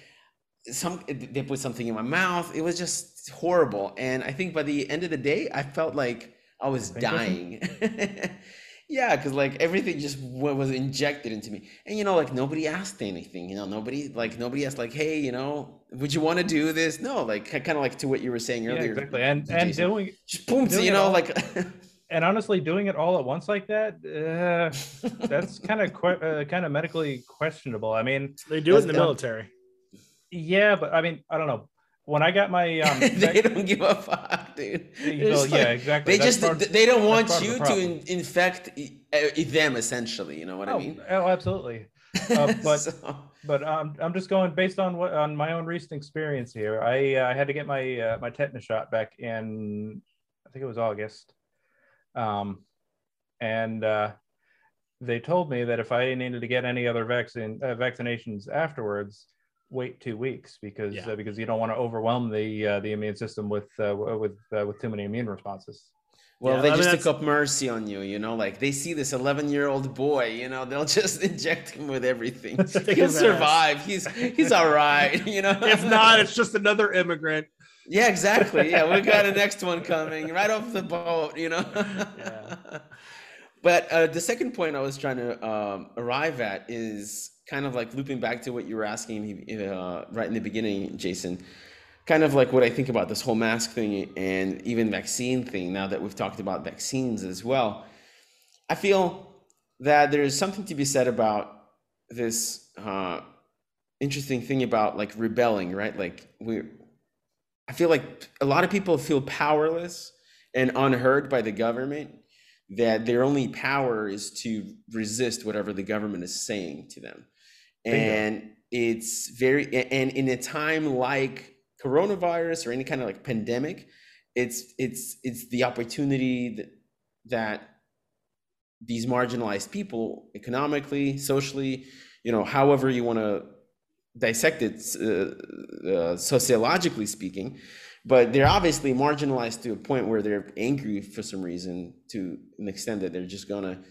some they put something in my mouth. It was just horrible. And i think by the end of the day i felt like i was dying. [LAUGHS] Yeah because like everything just was injected into me. And you know like nobody asked anything you know? Nobody like nobody asked like hey you know would you want to do this? No like kind of like to what you were saying earlier. yeah, exactly. And Jason. and doing just boom doing you know all, like [LAUGHS] and honestly doing it all at once like that uh, that's [LAUGHS] kind of que- uh, kind of medically questionable i mean they do it in the military yeah, but I mean, I don't know. When I got my, [LAUGHS] um, they don't give a fuck, dude. Well, yeah, exactly. They that's just part, they don't want you to in, infect them, essentially. You know what oh, I mean? Oh, absolutely. [LAUGHS] Uh, but so. but um, I'm just going based on what on my own recent experience here. I uh, I had to get my uh, my tetanus shot back in I think it was August, um, and uh, they told me that if I needed to get any other vaccine uh, vaccinations afterwards, wait two weeks because yeah. uh, because you don't want to overwhelm the uh, the immune system with uh, with uh, with too many immune responses. Well, yeah, they I mean, just took up mercy on you, you know, like they see this 11 year old boy, you know, they'll [LAUGHS] just inject him with everything. [LAUGHS] He'll survive. He's he's all right, [LAUGHS] you know. if not, it's just another immigrant. Yeah, exactly. Yeah, we got a [LAUGHS] next one coming right off the boat, you know. yeah. But uh, the second point I was trying to um, arrive at is kind of like looping back to what you were asking uh, right in the beginning, Jason. Kind of like what I think about this whole mask thing and even vaccine thing. Now that we've talked about vaccines as well, I feel that there is something to be said about this uh, interesting thing about like rebelling, right? Like we, I feel like a lot of people feel powerless and unheard by the government that their only power is to resist whatever the government is saying to them. And it's very and in a time like coronavirus or any kind of like pandemic it's it's it's the opportunity that that these marginalized people economically socially you know however you want to dissect it uh, uh, sociologically speaking but they're obviously marginalized to a point where they're angry for some reason to an extent that they're just gonna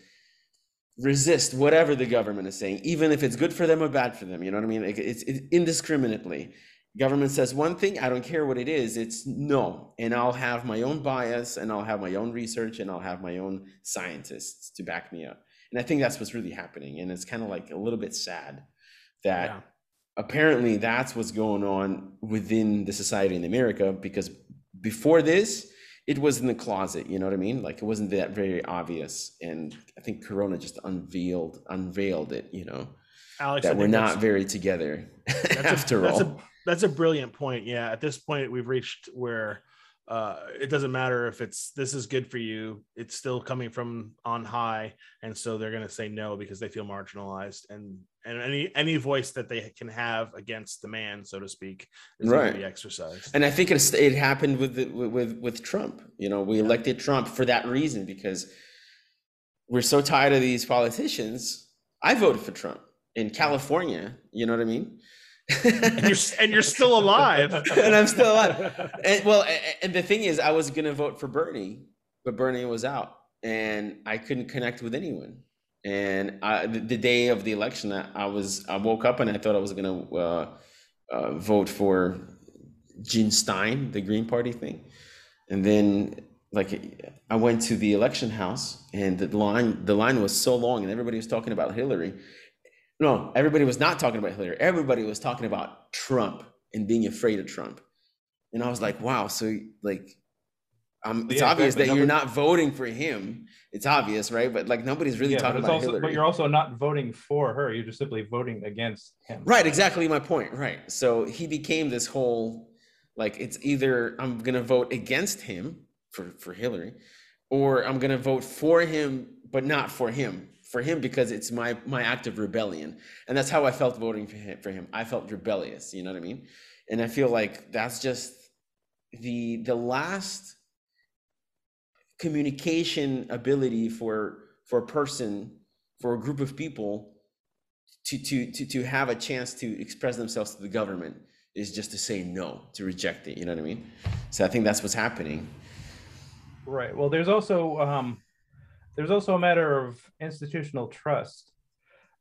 resist whatever the government is saying, even if it's good for them or bad for them. You know what I mean? It's, it's indiscriminately. Government says one thing, I don't care what it is. It's no, and I'll have my own bias, and I'll have my own research, and I'll have my own scientists to back me up. And I think that's what's really happening, and it's kind of like a little bit sad that. Yeah. Apparently, that's what's going on within the society in America because before this, it was in the closet you know what i mean? Like it wasn't that very obvious and i think corona just unveiled unveiled it you know? Alex, that we're not very together [LAUGHS] after a, all that's a, that's a brilliant point yeah. At this point we've reached where uh, it doesn't matter if it's this is good for you it's still coming from on high and so they're going to say no because they feel marginalized and and any any voice that they can have against the man so to speak is right. going to be exercised and i think it, it happened with, the, with with trump you know we elected trump for that reason because we're so tired of these politicians i voted for trump in california you know what i mean and you're and you're still alive. [LAUGHS] and I'm still alive. And, well, and the thing is, I was gonna vote for Bernie, but Bernie was out, and I couldn't connect with anyone. And I, the, day of the election, I, was I woke up and I thought I was gonna uh, uh, vote for Jon Stein, the Green Party thing, and then like I went to the election house and the line the line was so long and everybody was talking about Hillary no, everybody was not talking about Hillary. Everybody was talking about Trump and being afraid of Trump. And I was like, wow. So like, um, it's yeah, obvious that you're not voting for him. It's obvious, right? But like nobody's really yeah, talking about also, Hillary. But you're also not voting for her. You're just simply voting against him. Right. Exactly my point. Right. So he became this whole Like it's either I'm gonna vote against him for for Hillary, or I'm gonna vote for him but not for him. For him because it's my my act of rebellion, and that's how I felt voting for him. For him, I felt rebellious. You know what I mean? And I feel like that's just the the last communication ability for for a person for a group of people to to to to have a chance to express themselves to the government is just to say no to reject it you know what i mean? So i think that's what's happening. Right. Well there's also um there's also a matter of institutional trust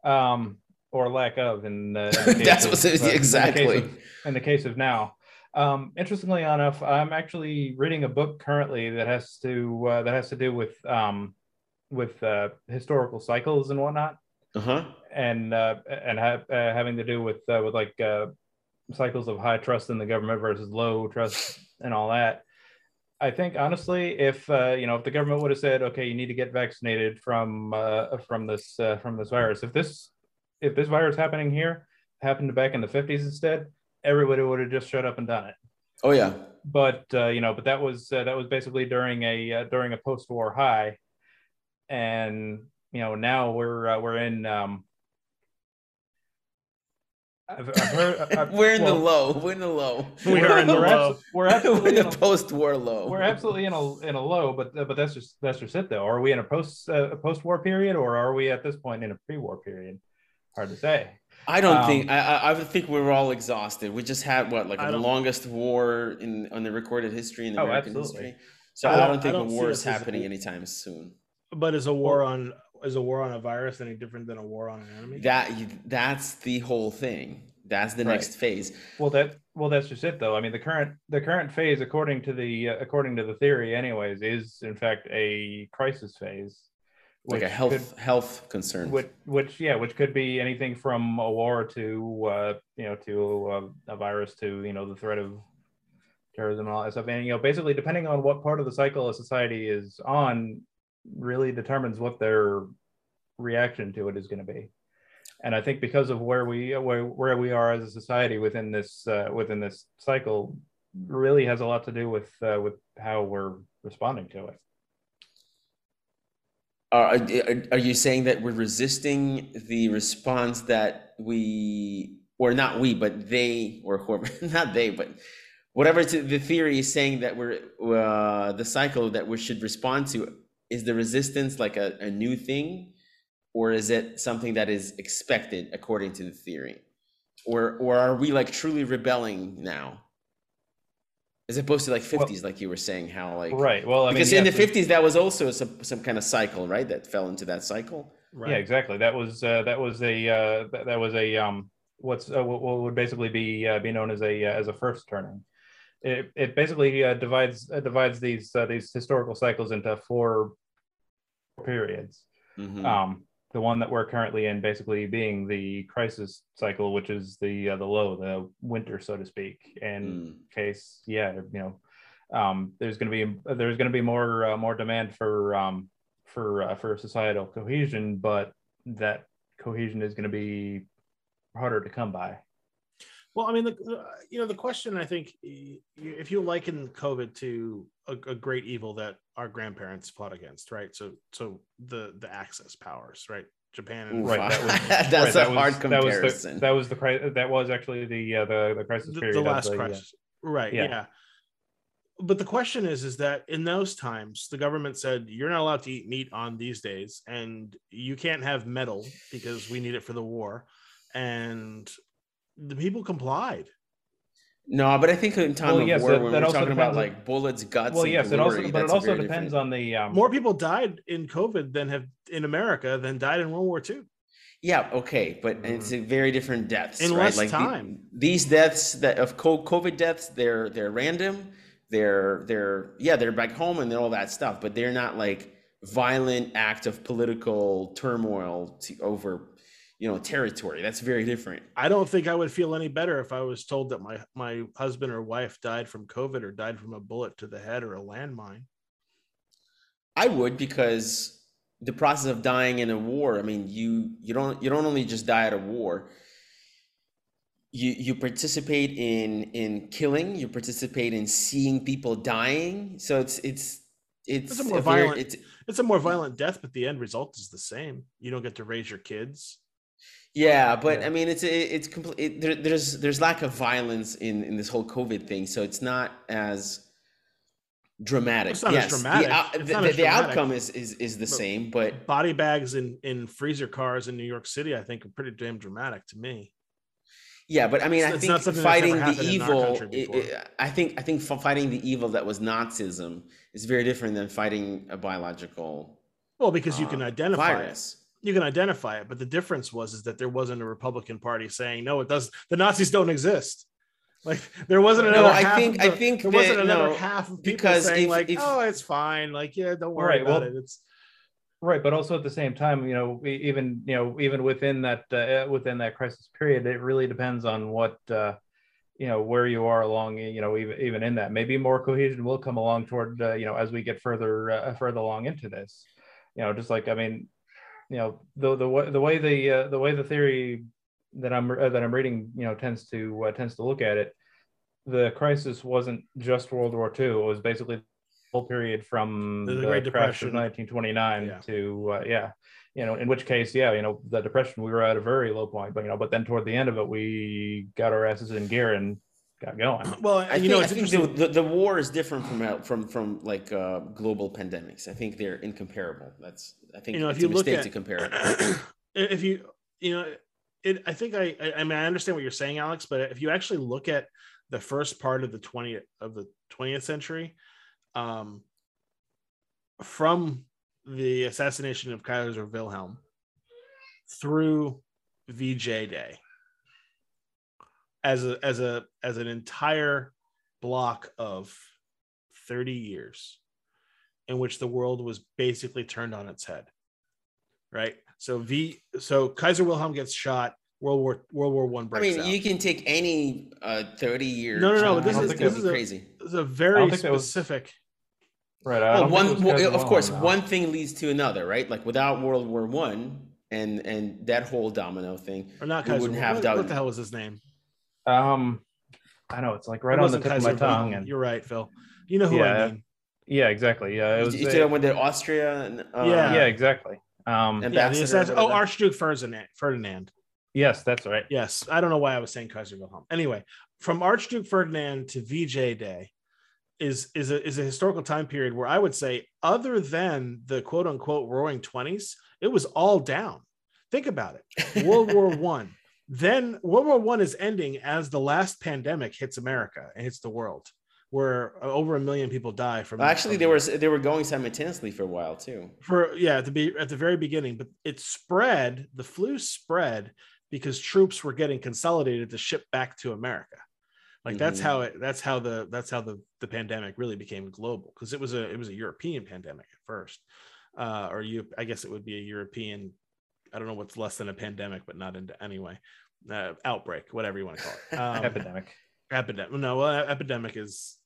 um or lack of in, [LAUGHS] uh, in that's what uh, exactly in the, of, in the case of now um, interestingly enough, I'm actually reading a book currently that has to uh, that has to do with um, with uh, historical cycles and whatnot, uh-huh. and uh, and ha- uh, having to do with uh, with like uh, cycles of high trust in the government versus low trust and all that. I think honestly, if uh, you know, if the government would have said, "Okay, you need to get vaccinated from uh, from this uh, from this virus," if this if this virus happening here happened back in the 50s instead, everybody would have just showed up and done it. Oh yeah. But uh, you know, but that was uh, that was basically during a uh, during a post-war high, and you know now we're uh, we're in. Um, I've, I've heard, I've, [LAUGHS] we're in well, the low. We're in the low. We are in the low. we're absolutely in, in a post-war low. We're absolutely in a in a low, but but that's just that's just it though. Are we in a post uh, a post-war period, or are we at this point in a pre-war period? Hard to say. I don't um, think I, I think we are all exhausted. We just had what like the longest war in on the recorded history in oh, American oh, history. So I don't, I don't think don't a war is happening a, anytime soon. But is a war on is a war on a virus any different than a war on an enemy? That that's the whole thing. That's the right. next phase. Well, that well that's just it though. I mean, the current the current phase, according to the uh, according to the theory, anyways, is in fact a crisis phase like a health could, health concern. Which, which yeah which could be anything from a war to uh, you know to uh, a virus to you know the threat of terrorism and all that stuff. And you know basically depending on what part of the cycle a society is on really determines what their reaction to it is going to be. And i think because of where we where, where we are as a society within this uh, within this cycle really has a lot to do with uh, with how we're responding to it are, are you saying that we're resisting the response that we, or not we, but they, or whoever, [LAUGHS] not they, but whatever the theory is saying that we're uh, the cycle that we should respond to is the resistance like a, a new thing? Or is it something that is expected according to the theory? Or or are we like truly rebelling now as opposed to like 50s well, like you were saying how like right. Well I because mean, in the 50s that was also some, some kind of cycle right that fell into that cycle? Right. yeah exactly. That was uh, that was a uh, that, that was a um what's uh, what would basically be uh, be known as a uh, as a first turning. It, it basically uh, divides uh, divides these uh, these historical cycles into four periods. Mm-hmm. um the one that we're currently in basically being the crisis cycle which is the uh, the low the winter so to speak in mm. case yeah you know um, there's going to be there's going to be more uh, more demand for um, for uh, for societal cohesion but that cohesion is going to be harder to come by well i mean the you know the question i think if you liken covid to a, a great evil that our grandparents fought against, right? So so the the Axis powers, right? Japan and [LAUGHS] right. That was, That's right, a hard was, comparison. That was the, that was the that was actually the uh, the the crisis the, period. The last crisis, yeah. right? Yeah. yeah. But the question is, is that in those times, the government said you're not allowed to eat meat on these days, and you can't have metal because we need it for the war, and the people complied no, but I think in time well, of yes, war, that, when that we're talking about on, like bullets, guts, well, yes, it also, but it also depends different... on the. Um... More people died in COVID than have in America than died in World War II. Yeah, okay, but mm-hmm. it's a very different deaths, in right? less like time. The, these deaths that of COVID deaths, they're they're random. They're they're yeah, they're back home and all that stuff, but they're not like violent act of political turmoil to, over you know territory. That's very different. I don't think i would feel any better if i was told that my my husband or wife died from covid or died from a bullet to the head or a landmine. I would because the process of dying in a war i mean you you don't you don't only just die at a war. You you participate in in killing. You participate in seeing people dying. So it's it's it's, It's a more very- violent- it's It's a more violent death, but the end result is the same. You don't get to raise your kids. Yeah but Yeah. i mean it's it's complete it, there, there's there's lack of violence in in this whole covid thing so it's not as dramatic It's not as dramatic. the, It's the, the- dramatic. outcome is is is the But- same but Body bags in in freezer cars in New York City, I think, are pretty damn dramatic to me. Yeah, but I mean, It's- I think not something that's fighting the happened in our evil. country i- i- think I think fighting the evil that was Nazism is very different than fighting a biological Well, because you can uh, identify it. virus. You can identify it, but the difference was is that there wasn't a Republican Party saying no, it does. The Nazis don't exist. Like there wasn't No, another. I half think- of I think there wasn't another no, half of people because saying if- like, if- oh, it's fine. Like, yeah, don't worry Right, about well- it. It's Right, but also at the same time, you know, even you know, even within that uh, within that crisis period, it really depends on what uh, you know where you are along. You know, even even in that, maybe more cohesion will come along toward uh, you know as we get further uh, further along into this. You know, just like I mean, you know, the the way the way the uh, the way the theory that I'm uh, that I'm reading, you know, tends to uh, tends to look at it. The crisis wasn't just World War II; it was basically the whole period from The the, Great crash Depression. of 1929 Yeah. to uh, yeah, you know, in which case, yeah, you know, the depression we were at a very low point, but you know, but then toward the end of it, we got our asses in gear and got going. well, I and think, you know, I it's think interesting. the, the, the war is different from uh, from from like uh, global pandemics. I think they're incomparable. That's I think you know, if it's you a look mistake at to compare it. [CLEARS THROAT] if you you know it i think I, I i mean i understand what you're saying alex but if you actually look at the first part of the 20th of the 20th century um from the assassination of kaiser wilhelm through vj day as a as a as an entire block of 30 years in which the world was basically turned on its head right so v so kaiser wilhelm gets shot world war world war one breaks I mean, out you can take any uh, thirty years No, no, no, but this is- this gonna is be a- crazy. it's a I very don't think that was- specific Right. Well, don't think it one well, of course, Wilhelm, no. one thing leads to another, right? Like without World War One and and that whole domino thing, or not we kaiser wouldn't what, have what done- the hell was his name Um, I know it's like right It on the wasn't tip of my tongue, and you're right phil you know who Yeah. i mean yeah, exactly. Yeah, it was. you said when they're Austria and uh, Yeah. yeah, exactly. Um, And- yeah, the oh archduke ferdinand ferdinand yes, that's right. yes i don't know why i was saying kaiser wilhelm anyway from archduke ferdinand to vj day is is a, is a historical time period where i would say other than the quote unquote roaring 20s it was all down think about it World War One. Then World War One is ending as the last pandemic hits America and hits the world, where over a million people die from. Actually, they were they were going simultaneously for a while too. for yeah at the be at the very beginning, but it spread. The flu spread because troops were getting consolidated to ship back to America. Like that's Mhm. how it. That's how the that's how the the pandemic really became global because it was a it was a European pandemic at first, uh, or you I guess it would be a European. I don't know what's less than a pandemic, but not into anyway. Uh, outbreak, whatever you want to call it. [LAUGHS] Um, Epidemic. epidemic. No, well, epidemic is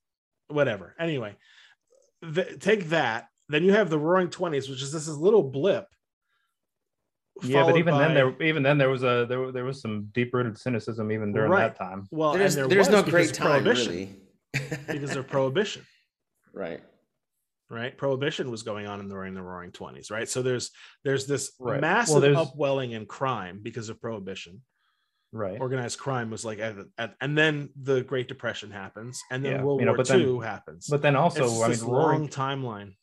whatever. Anyway, th- take that. Then you have the Roaring Twenties, which is this is little blip. Yeah, but followed even then, there even then there was a there, there was some deep rooted cynicism even during Right. that time. well, There's there there's no great time prohibition, really. because of prohibition. [LAUGHS] right. Right prohibition was going on in the during the roaring 20s right so there's there's this Right. Well, massive there's- upwelling in crime because of prohibition Right. organized crime was like at, at, and then the great depression happens and then Yeah, world you know, war but then- ii happens But then also, it's I mean, this roaring, long timeline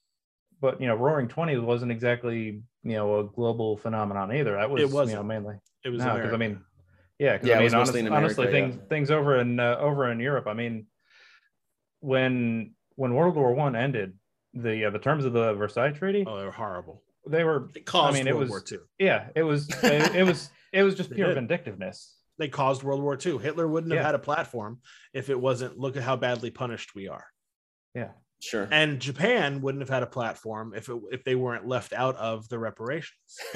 but you know, Roaring Twenties wasn't exactly you know a global phenomenon either. That was It wasn't. know mainly it was no, because I mean, yeah, Yeah, I mean, mostly honest, in honestly, America, things things over in uh, over in Europe. I mean, when when World War One ended, the uh, the terms of the Versailles Treaty, oh they were horrible they were it caused mean, it world was- war ii yeah, it was [LAUGHS] it, it was it was just pure did. vindictiveness. they caused world war ii hitler wouldn't have had a platform if it wasn't look at how badly punished we are Yeah, Sure. and japan wouldn't have had a platform if it if they weren't left out of the reparations [LAUGHS]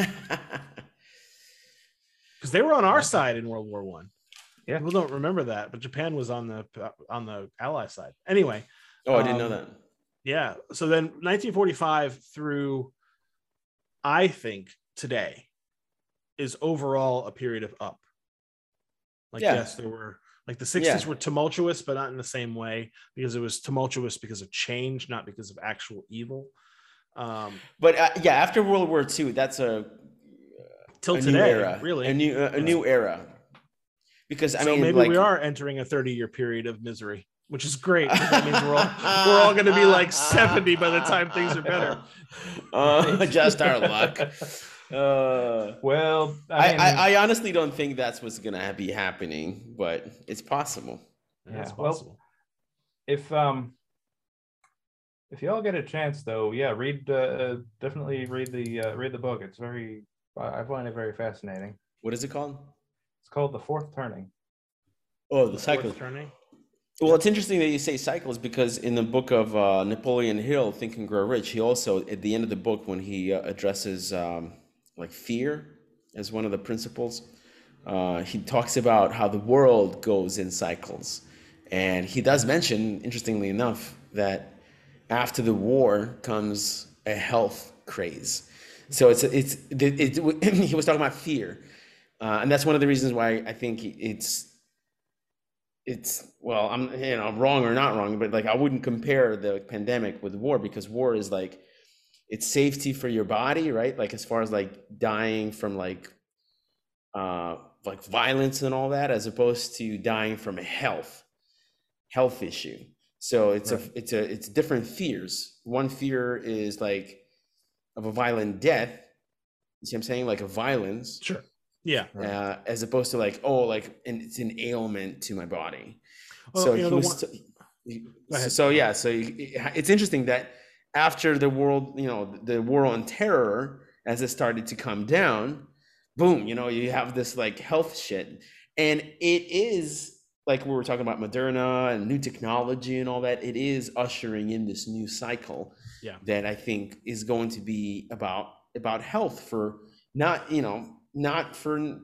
because they were on our side in World War One. Yeah. People don't remember that, but Japan was on the on the Ally side. Anyway, oh, I didn't know Um, that. Yeah. So then 1945 through I think today is overall a period of up. Like Yeah. yes, there were like the 60s Yeah. were tumultuous, but not in the same way because it was tumultuous because of change, not because of actual evil. Um, But uh, yeah, after World War II, that's a, till a new today, era, really. a new a, a new era. Because I so mean, maybe like, we are entering a 30 year period of misery, which is great. That means we're all [LAUGHS] we're all going to be like 70 by the time things are better. [LAUGHS] Uh, [LAUGHS] just our luck. Uh, well, I, I, mean, I, I honestly don't think that's what's gonna be happening, but it's possible. Yeah, it's Yeah, well, possible. if um if y'all get a chance though yeah read uh, definitely read the uh, read the book it's very i I find it very fascinating What is it called? it's called the fourth turning Oh, the Fourth cycle. turning. Well, it's interesting that you say cycles because in the book of uh, Napoleon Hill, Think and Grow Rich, he also at the end of the book when he uh, addresses um, like fear as one of the principles, uh, he talks about how the world goes in cycles, and he does mention, interestingly enough, that after the war comes a health craze. So it's it's it, it, [CLEARS THROAT] he was talking about fear, uh, and that's one of the reasons why I think it's it's well i'm you know wrong or not wrong but like i wouldn't compare the pandemic with war because war is like it's safety for your body right? Like as far as like dying from like uh like violence and all that as opposed to dying from a health health issue. So it's a it's a it's different fears. One fear is like of a violent death. You see what i'm saying? Like a violence. Sure. Yeah. uh, as opposed to like oh like and it's an ailment to my body Well, so you know, he was one- t- he- so yeah so he- it's interesting that after the world you know the war on terror as it started to come down boom you know you have this like health shit and it is like we were talking about moderna and new technology and all that it is ushering in this new cycle Yeah. that i think is going to be about about health for not you know not for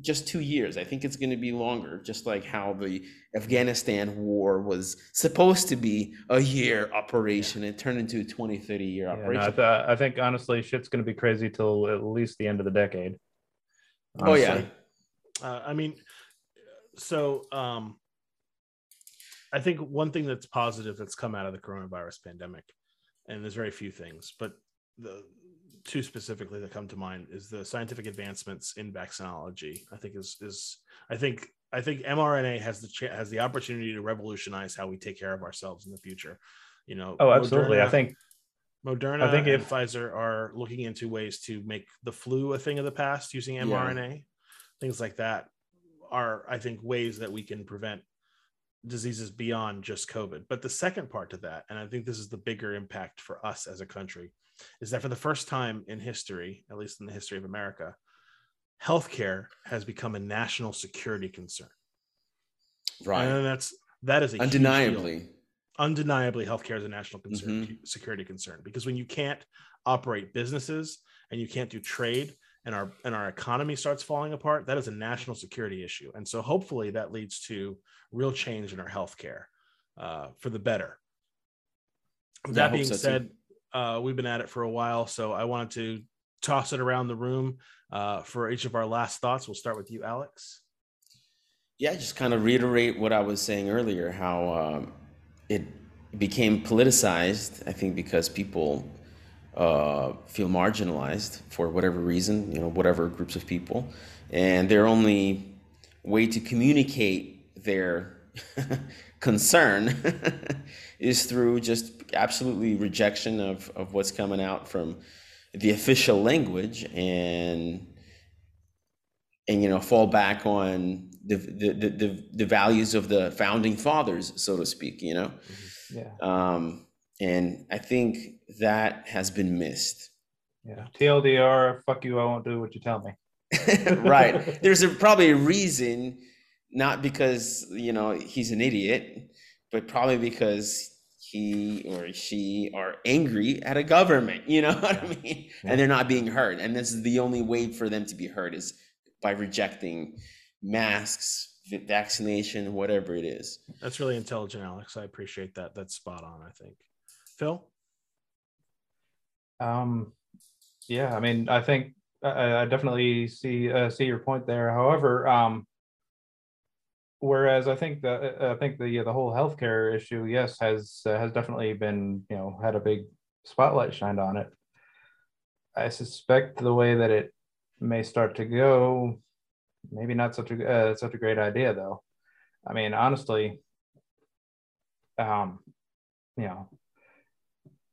just two years. I think it's going to be longer just like how the afghanistan war was supposed to be a year operation. It turned into a 20 30 year Yeah, no, I, operation th- I think honestly shit's going to be crazy till at least the end of the decade. Oh yeah. Uh, I mean, so um, I think one thing that's positive that's come out of the coronavirus pandemic, and there's very few things, but the two specifically that come to mind is the scientific advancements in vaccinology. I think is is I think I think mRNA has the cha- has the opportunity to revolutionize how we take care of ourselves in the future. You know. oh absolutely i think Moderna I think and if- Pfizer are looking into ways to make the flu a thing of the past using Yeah. mRNA. Things like that are, I think, ways that we can prevent diseases beyond just COVID. But the second part to that, and I think this is the bigger impact for us as a country, is that for the first time in history, at least in the history of America, healthcare has become a national security concern. right And that's that is a undeniably undeniably healthcare is a national concern Mhm. security concern because when you can't operate businesses and you can't do trade and our and our economy starts falling apart that is a national security issue and so hopefully that leads to real change in our healthcare uh, for the better that being so, too. Uh, we've been at it for a while so i wanted to toss it around the room uh, for each of our last thoughts we'll start with you alex Yeah, just kind of reiterate what I was saying earlier, how um, it became politicized. I think because people uh, feel marginalized for whatever reason, you know, whatever groups of people, and their only way to communicate their [LAUGHS] concern [LAUGHS] is through just absolutely rejection of, of what's coming out from the official language and and you know fall back on the the, the, the, the values of the founding fathers so to speak you know? Yeah. Um, and i think that has been missed. Yeah. Tldr fuck you i won't do what you tell me. [LAUGHS] Right. [LAUGHS] There's a, probably a reason not because you know he's an idiot but probably because he or she are angry at a government you know [LAUGHS] what i mean? Yeah. and they're not being heard. And this is the only way for them to be heard is by rejecting masks vaccination whatever it is. That's really intelligent alex. I appreciate that. That's spot on i think. Phil? Um, yeah, I mean, I think I, I definitely see uh, see your point there. However, um, whereas I think the I think the the whole healthcare issue, yes, has uh, has definitely been you know had a big spotlight shined on it. I suspect the way that it may start to go, maybe not such a uh, such a great idea though. I mean, honestly, um, you know,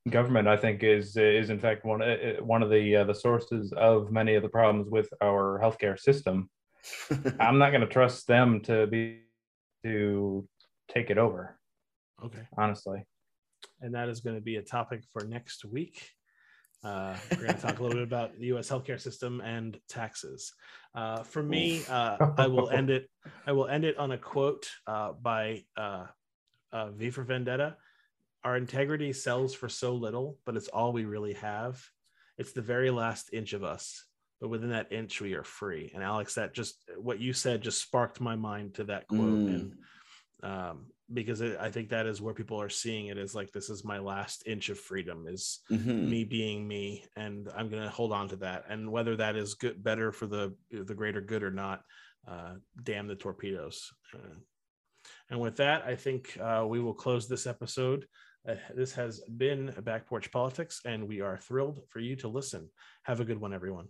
government I think is is in fact one uh, one of the uh, the sources of many of the problems with our healthcare system. I'm not going to trust them to be to take it over. Okay. Honestly. And that is going to be a topic for next week. Uh, we're going to talk a little bit about the U.S. healthcare system and taxes. Uh, for me, uh, I will end it. I will end it on a quote uh, by uh, uh, V for Vendetta. Our integrity sells for so little, but it's all we really have. It's the very last inch of us, but within that inch, we are free. And Alex, that just what you said just sparked my mind to that quote, mm. and um, because it, I think that is where people are seeing it is like this is my last inch of freedom is mm-hmm. me being me, and I'm going to hold on to that. And whether that is good, better for the the greater good or not, uh, damn the torpedoes. Uh, and with that, I think uh, we will close this episode. Uh, this has been Back Porch Politics, and we are thrilled for you to listen. Have a good one, everyone.